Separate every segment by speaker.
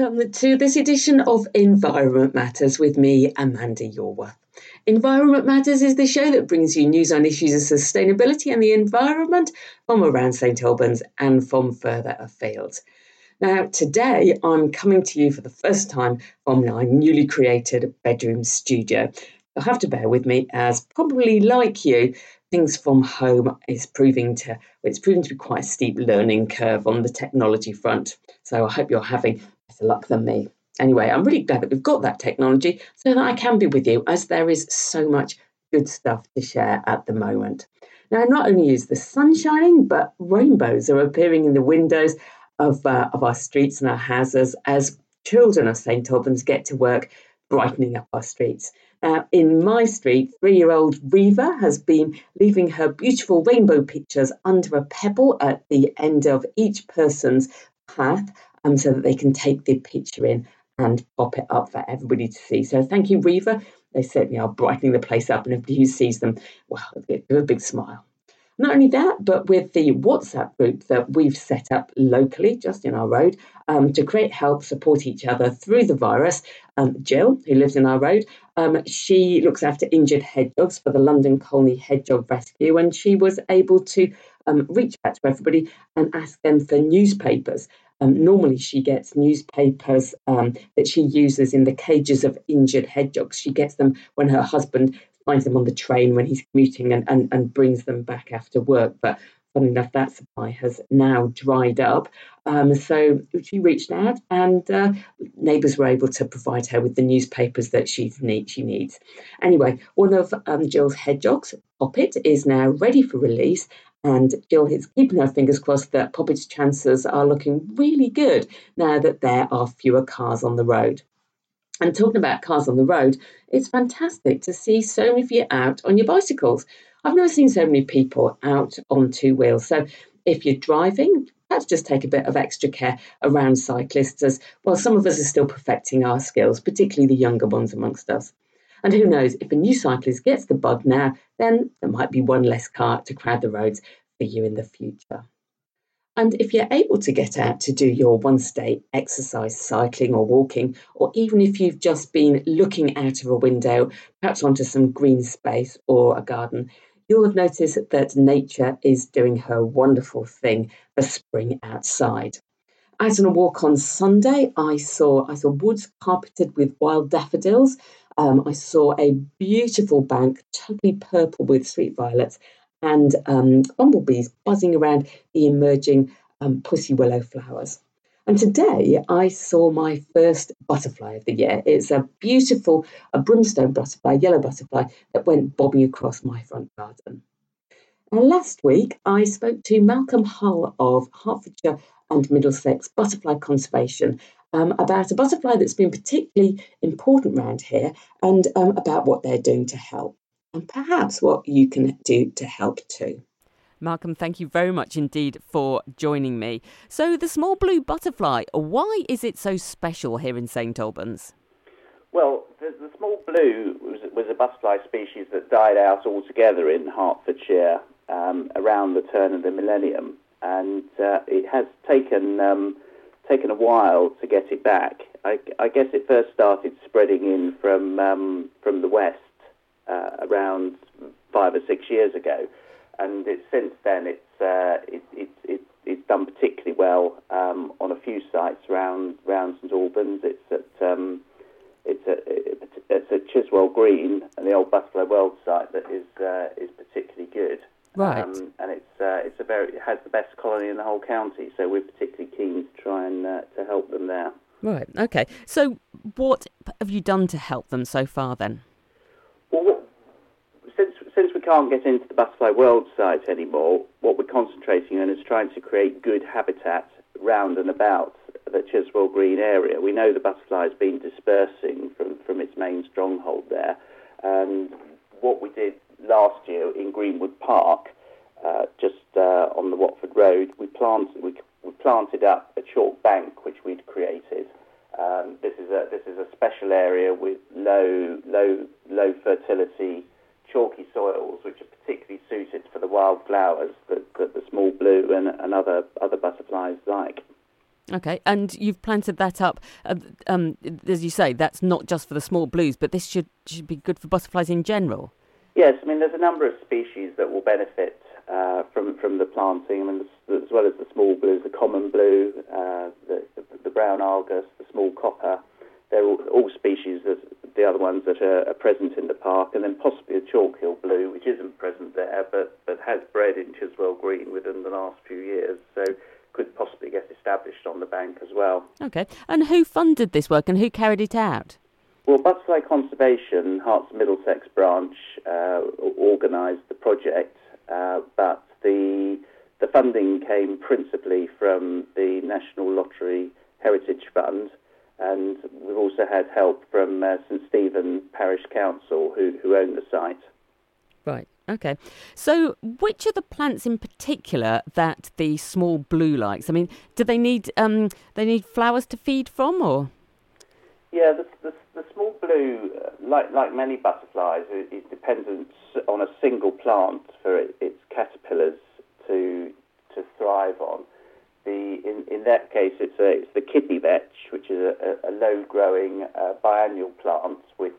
Speaker 1: welcome to this edition of Environment Matters with me, Amanda Yorwerth. Environment Matters is the show that brings you news on issues of sustainability and the environment from around St Albans and from further afield. Now, today I'm coming to you for the first time from my newly created bedroom studio. You'll have to bear with me, as probably like you, things from home is proving to it's proving to be quite a steep learning curve on the technology front. So I hope you're having better luck than me. Anyway, I'm really glad that we've got that technology so that I can be with you as there is so much good stuff to share at the moment. Now, not only is the sun shining, but rainbows are appearing in the windows of, uh, of our streets and our houses as children of St Albans get to work brightening up our streets. Now, in my street, three year old Reva has been leaving her beautiful rainbow pictures under a pebble at the end of each person's path um, so that they can take the picture in and pop it up for everybody to see. So thank you, Reva. They certainly are brightening the place up, and everybody who sees them, well, give a big smile. Not only that, but with the WhatsApp group that we've set up locally, just in our road, um, to create help, support each other through the virus. Um, Jill, who lives in our road, um, she looks after injured hedgehogs for the London Colney Hedgehog Rescue, and she was able to um, reach out to everybody and ask them for newspapers. Um, normally, she gets newspapers um, that she uses in the cages of injured hedgehogs. She gets them when her husband finds them on the train when he's commuting and, and, and brings them back after work. But funnily enough, that supply has now dried up. Um, so she reached out, and uh, neighbours were able to provide her with the newspapers that she need, she needs. Anyway, one of um, Jill's hedgehogs, Poppet, is now ready for release. And Jill is keeping her fingers crossed that Poppet's chances are looking really good now that there are fewer cars on the road. And talking about cars on the road, it's fantastic to see so many of you out on your bicycles. I've never seen so many people out on two wheels. So if you're driving, perhaps just take a bit of extra care around cyclists as well. Some of us are still perfecting our skills, particularly the younger ones amongst us. And who knows, if a new cyclist gets the bug now, then there might be one less car to crowd the roads for you in the future. And if you're able to get out to do your one day exercise, cycling or walking, or even if you've just been looking out of a window, perhaps onto some green space or a garden, you'll have noticed that nature is doing her wonderful thing for spring outside. Out on a walk on Sunday, I saw I saw woods carpeted with wild daffodils. Um, I saw a beautiful bank, totally purple with sweet violets, and um, bumblebees buzzing around the emerging um, pussy willow flowers. And today I saw my first butterfly of the year. It's a beautiful, a brimstone butterfly, yellow butterfly that went bobbing across my front garden. And last week I spoke to Malcolm Hull of Hertfordshire and Middlesex Butterfly Conservation um, about a butterfly that's been particularly important around here and um, about what they're doing to help and perhaps what you can do to help too.
Speaker 2: Malcolm, thank you very much indeed for joining me. So, the small blue butterfly, why is it so special here in St Albans?
Speaker 3: Well, the, the small blue was, was, a butterfly species that died out altogether in Hertfordshire um, around the turn of the millennium, and uh, it has taken um, taken a while to get it back. I, I, guess it first started spreading in from um, from the west uh, around five or six years ago, and it, since then it's uh, it, it, it, it's done particularly well um, on a few sites around around St Albans. It's at um, it's at it's at Chiswell Green and the old Butterfly World site that is uh, is particularly good.
Speaker 2: Right. Um,
Speaker 3: and it's uh, it's a very it has the best colony in the whole county, so we're particularly keen to try and uh, to help them there.
Speaker 2: Right. Okay. So, what have you done to help them so far then?
Speaker 3: Can't get into the Butterfly World site anymore, what we're concentrating on is trying to create good habitat round and about the Chiswell Green area. We know the butterfly has been dispersing from, from its main stronghold there. And what we did last year in Greenwood Park, uh, just uh, on the Watford Road, we planted, we, we, planted up a chalk bank which we'd created. Um, this is a this is a special area with low low low fertility chalky soils, which are particularly suited for the wildflowers that, that the small blue and, and other other butterflies like.
Speaker 2: Okay, and you've planted that up, uh, um, as you say, that's not just for the small blues, but this should should be good for butterflies in general.
Speaker 3: Yes, I mean there's a number of species that will benefit uh, from from the planting. I mean, as well as the small blues, the common blue, uh, the, the, the brown argus, the small copper. They're all, all species that the other ones that are, are, present in the park, and then possibly a chalk-hill blue, which isn't present there, but, but has bred in Chiswell Green within the last few years. So could possibly get established on the bank as well.
Speaker 2: Okay. And who funded this work and who carried it out?
Speaker 3: Well, Butterfly Conservation, Herts Middlesex branch, uh, organised the project, uh, but the the funding came principally from the National Lottery Heritage Fund, and we've also had help from uh, St Stephen Parish Council, who, who own the site.
Speaker 2: Right. Okay. So, which are the plants in particular that the small blue likes? I mean, do they need um, they need flowers to feed from, or?
Speaker 3: Yeah, the, the, the small blue, uh, like like many butterflies, is dependent on a single plant for its caterpillars to to thrive on. The in, in that case, it's a, it's the kidney vetch, which is a, a low growing uh, biennial plant which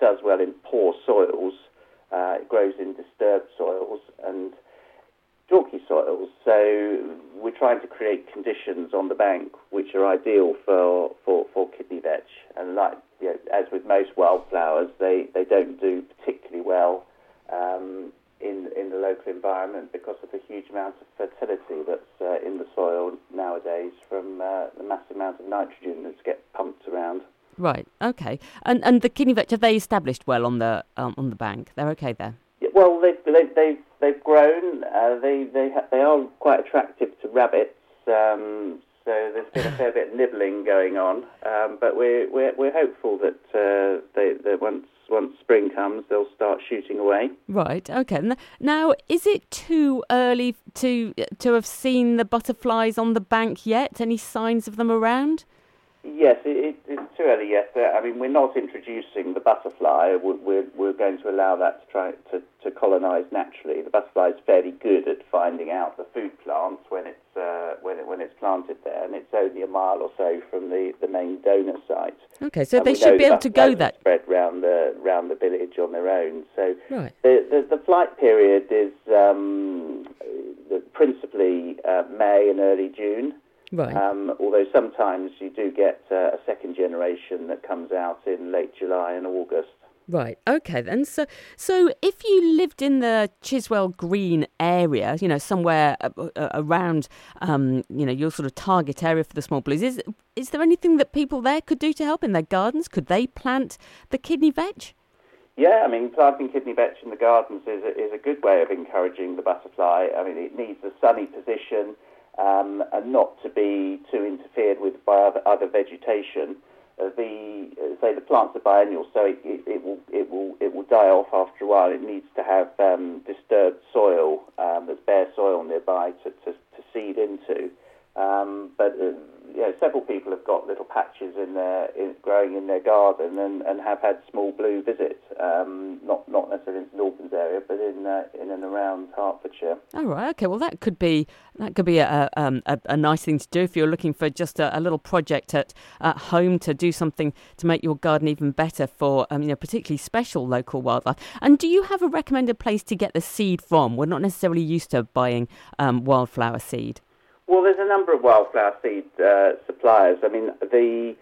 Speaker 3: does well in poor soils uh, it grows in disturbed soils and chalky soils. So we're trying to create conditions on the bank which are ideal for, for, for kidney vetch. And like you know, as with most wildflowers, they, they don't do particularly well um, in in the local environment because of the huge amount of fertility that's uh, in the soil nowadays from uh, the massive amount of nitrogen that gets pumped around.
Speaker 2: Right. Okay. And and the kidney vetch have they established well on the um, on the bank? They're okay there.
Speaker 3: Yeah, well, they they they've they've grown. Uh, they they ha- they are quite attractive to rabbits. Um, so there's been a fair bit of nibbling going on, um, but we're we're we're hopeful that uh, they that once once spring comes, they'll start shooting away.
Speaker 2: Right. Okay. Now, is it too early to to have seen the butterflies on the bank yet? Any signs of them around?
Speaker 3: Yes, it, it's too early yet. I mean, we're not introducing the butterfly. We're, we're, going to allow that to try to, to colonise naturally. The butterfly is fairly good at finding out the food plants when it's when it's planted there, and it's only a mile or so from the, the main donor site.
Speaker 2: Okay, so and they should be able to go that
Speaker 3: spread round the round the village on their own. So right. the, the, the flight period is um, principally uh, May and early June.
Speaker 2: Right.
Speaker 3: Um, although sometimes you do get uh, a second generation that comes out in late July and August.
Speaker 2: Right. Okay. Then. So, so if you lived in the Chiswell Green area, you know, somewhere around, um, you know, your sort of target area for the small blues, is is there anything that people there could do to help in their gardens? Could they plant the kidney vetch?
Speaker 3: Yeah, I mean, planting kidney vetch in the gardens is a, is a good way of encouraging the butterfly. I mean, it needs a sunny position um, and not to be too interfered with by other, other vegetation. The say the plants are biennial, so it, it, it, will it will it will die off after a while. It needs to have um, disturbed soil, um, there's bare soil nearby to, to, to seed into. Um, but uh, you know, several people have got little patches in their in, growing in their garden and, and have had small blue visits. Um, not not necessarily in St Albans area, but in uh, in and around Hertfordshire.
Speaker 2: Oh right, okay. Well, that could be that could be a um, a, a, nice thing to do if you're looking for just a, a, little project at at home to do something to make your garden even better for um, you know particularly special local wildlife. And do you have a recommended place to get the seed from? We're not necessarily used to buying um, wildflower seed.
Speaker 3: Well, there's a number of wildflower seed uh, suppliers. I mean, the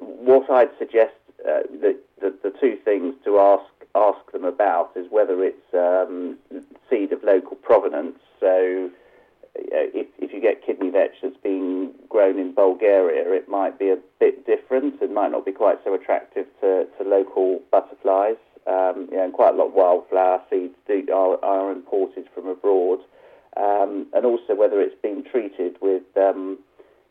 Speaker 3: what I'd suggest uh, the, the, the two things to ask ask them about is whether it's um, seed of local provenance. So, uh, if, if you get kidney vetch that's being grown in Bulgaria, it might be a bit different. It might not be quite so attractive to, to local butterflies. Um, and quite a lot of wildflower seeds do, are, are imported from abroad um, and also whether it's been treated with um,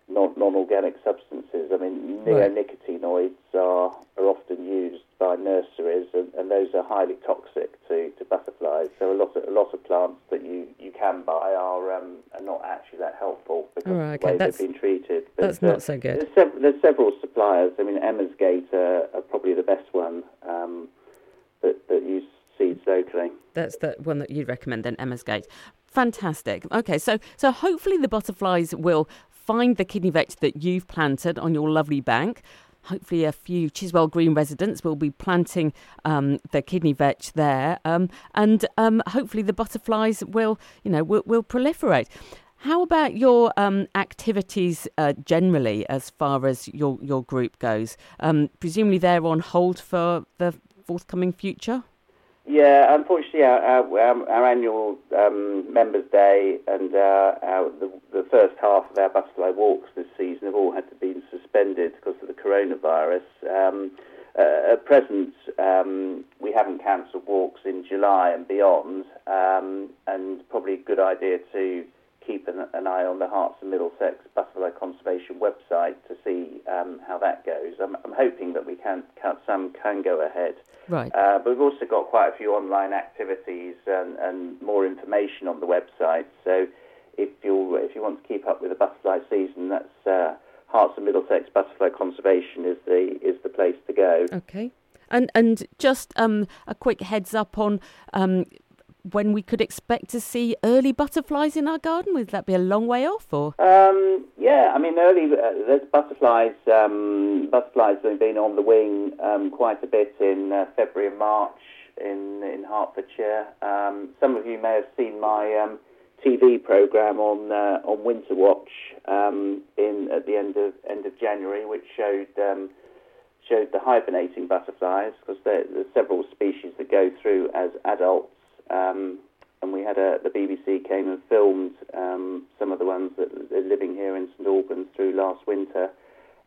Speaker 3: non organic substances. I mean, neonicotinoids are, are often used by nurseries, and, and, those are highly toxic to, to butterflies. So a lot of a lot of plants that you, you can buy are um, are not actually that helpful because right, okay. the way
Speaker 2: that's,
Speaker 3: they've been treated.
Speaker 2: But, that's not uh, so good.
Speaker 3: There's, sev- there's, several suppliers. I mean, Emorsgate are, are probably the best one um, that that use seeds locally.
Speaker 2: That's the one that you'd recommend then, Emorsgate. Fantastic. Okay, so so hopefully the butterflies will find the kidney vetch that you've planted on your lovely bank hopefully a few Chiswell Green residents will be planting um, the kidney vetch there, um, and um, hopefully the butterflies will, you know, will, will proliferate. How about your um, activities uh, generally, as far as your your group goes? Um, presumably, they're on hold for the forthcoming future.
Speaker 3: Yeah, unfortunately, our, our, our annual um, Members' Day and uh, our, the, the, first half of our butterfly walks this season have all had to be suspended because of the coronavirus. Um, uh, at present, um, we haven't cancelled walks in July and beyond, um, and probably a good idea to keep an, an, eye on the Herts and Middlesex Butterfly Conservation website to see um, how that goes. I'm, I'm, hoping that we can, can some can go ahead.
Speaker 2: Right.
Speaker 3: Uh, but we've also got quite a few online activities and, and more information on the website. So if you if you want to keep up with the butterfly season, that's uh, Herts and Middlesex Butterfly Conservation is the is the place to go.
Speaker 2: Okay. And and just um, a quick heads up on um, when we could expect to see early butterflies in our garden? Would that be a long way off, or?
Speaker 3: Um, yeah, I mean, early uh, there's butterflies. Um, butterflies have been on the wing um, quite a bit in uh, February and March in in Hertfordshire. Um, some of you may have seen my um, TV program on uh, on Winter Watch um, in at the end of end of January, which showed showed the hibernating butterflies because there, there's several species that go through as adults um, and we had a, the BBC came and filmed um, some of the ones that are living here in St Albans through last winter.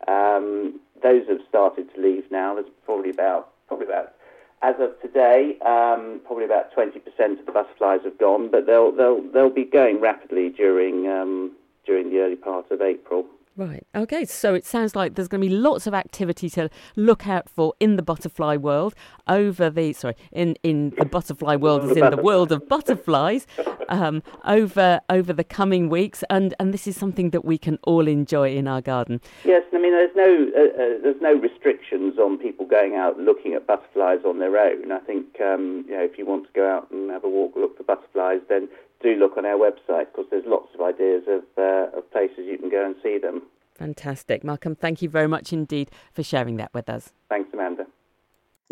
Speaker 3: Um, those have started to leave now. There's probably about probably about as of today, um, probably about 20% of the butterflies have gone, but they'll they'll they'll be going rapidly during um, during the early part of April.
Speaker 2: Right. Okay. So it sounds like there's going to be lots of activity to look out for in the butterfly world over the sorry in in the butterfly world as in the world of butterflies um, over over the coming weeks and and this is something that we can all enjoy in our garden.
Speaker 3: Yes. I mean there's no uh, uh, there's no restrictions on people going out looking at butterflies on their own. I think um, you know if you want to go out and have a walk look for butterflies then do look on our website because there's lots of ideas of, uh, of places you can go and see them.
Speaker 2: Fantastic. Malcolm, thank you very much indeed for sharing that with us.
Speaker 3: Thanks, Amanda.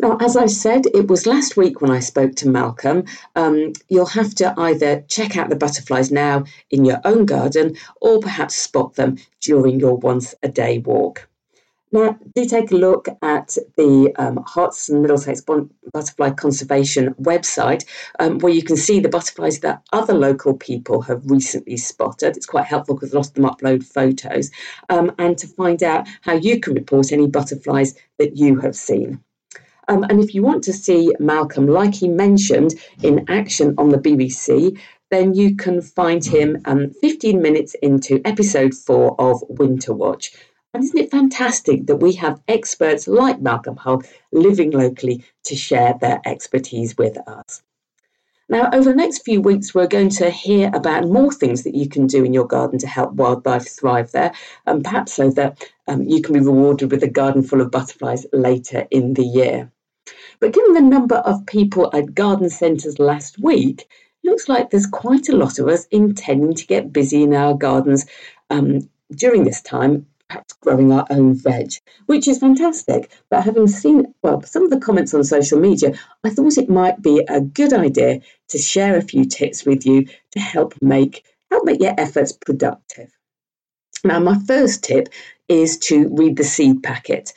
Speaker 1: Now, as I said, it was last week when I spoke to Malcolm. Um, you'll have to either check out the butterflies now in your own garden or perhaps spot them during your once a day walk. Now, do take a look at the um, Herts and Middlesex Butterfly Conservation website, um, where you can see the butterflies that other local people have recently spotted. It's quite helpful because lots of them upload photos, um, and to find out how you can report any butterflies that you have seen. Um, and if you want to see Malcolm, like he mentioned, in action on the BBC, then you can find him um, 15 minutes into episode four of Winter Watch. And isn't it fantastic that we have experts like Malcolm Hull living locally to share their expertise with us? Now, over the next few weeks, we're going to hear about more things that you can do in your garden to help wildlife thrive there, and perhaps so that um, you can be rewarded with a garden full of butterflies later in the year. But given the number of people at garden centres last week, looks like there's quite a lot of us intending to get busy in our gardens um, during this time perhaps growing our own veg, which is fantastic. But having seen, well, some of the comments on social media, I thought it might be a good idea to share a few tips with you to help make help make your efforts productive. Now, my first tip is to read the seed packet.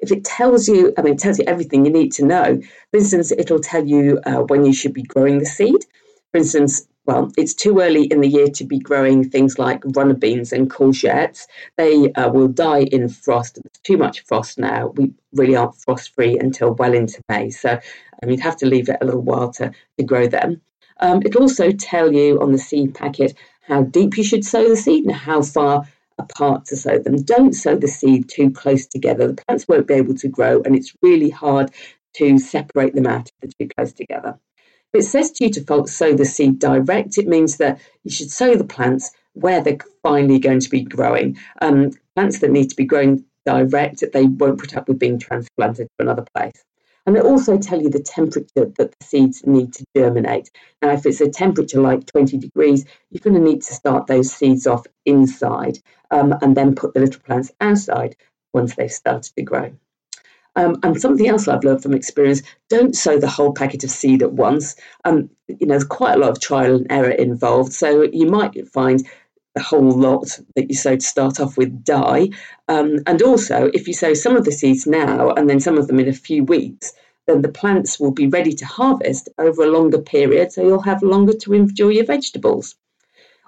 Speaker 1: If it tells you, I mean, it tells you everything you need to know. For instance, it'll tell you uh, when you should be growing the seed. For instance, well, it's too early in the year to be growing things like runner beans and courgettes. They uh, will die in frost. There's too much frost now. We really aren't frost free until well into May. So um, you'd have to leave it a little while to, to grow them. Um, it'll also tell you on the seed packet how deep you should sow the seed and how far apart to sow them. Don't sow the seed too close together. The plants won't be able to grow, and it's really hard to separate them out if they're too close together. It says to you to sow the seed direct, it means that you should sow the plants where they're finally going to be growing. Um, plants that need to be grown direct, they won't put up with being transplanted to another place. And they also tell you the temperature that the seeds need to germinate. Now, if it's a temperature like 20 degrees, you're going to need to start those seeds off inside um, and then put the little plants outside once they've started to grow. Um, and something else I've learned from experience: don't sow the whole packet of seed at once. Um, you know, there's quite a lot of trial and error involved, so you might find the whole lot that you sow to start off with die. Um, and also, if you sow some of the seeds now and then some of them in a few weeks, then the plants will be ready to harvest over a longer period, so you'll have longer to enjoy your vegetables.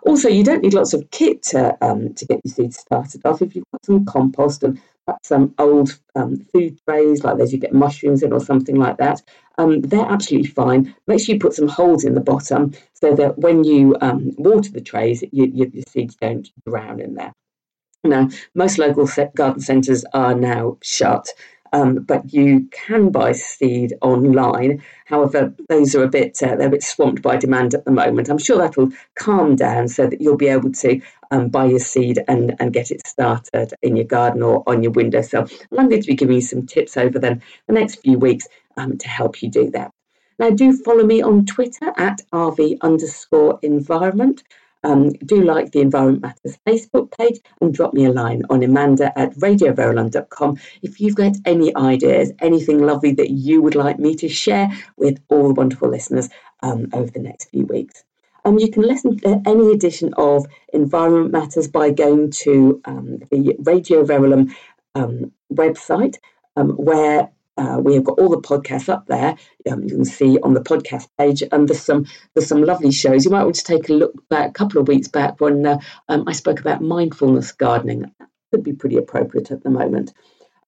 Speaker 1: Also, you don't need lots of kit to, um, to get your seeds started off. If you've got some compost and perhaps some old um, food trays like those you get mushrooms in or something like that, um, they're absolutely fine. Make sure you put some holes in the bottom so that when you um, water the trays, you, you, your seeds don't drown in there. Now, most local garden centres are now shut, um, but you can buy seed online. However, those are a bit uh, they're a bit swamped by demand at the moment. I'm sure that'll calm down so that you'll be able to um, buy your seed and, and get it started in your garden or on your windowsill. And I'm going to be giving you some tips over then the next few weeks um, to help you do that. Now, do follow me on Twitter at RV underscore environment. Um, do like the Environment Matters Facebook page and drop me a line on amanda at radioverulam.com if you've got any ideas, anything lovely that you would like me to share with all the wonderful listeners um, over the next few weeks. Um, you can listen to any edition of Environment Matters by going to um, the Radio Verulam um, website, um, where uh, we have got all the podcasts up there. Um, you can see on the podcast page, and there's some there's some lovely shows. You might want to take a look back a couple of weeks back when uh, um, I spoke about mindfulness gardening. That could be pretty appropriate at the moment.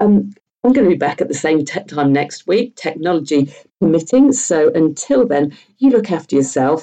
Speaker 1: Um, I'm going to be back at the same te- time next week, technology permitting. So until then, you look after yourself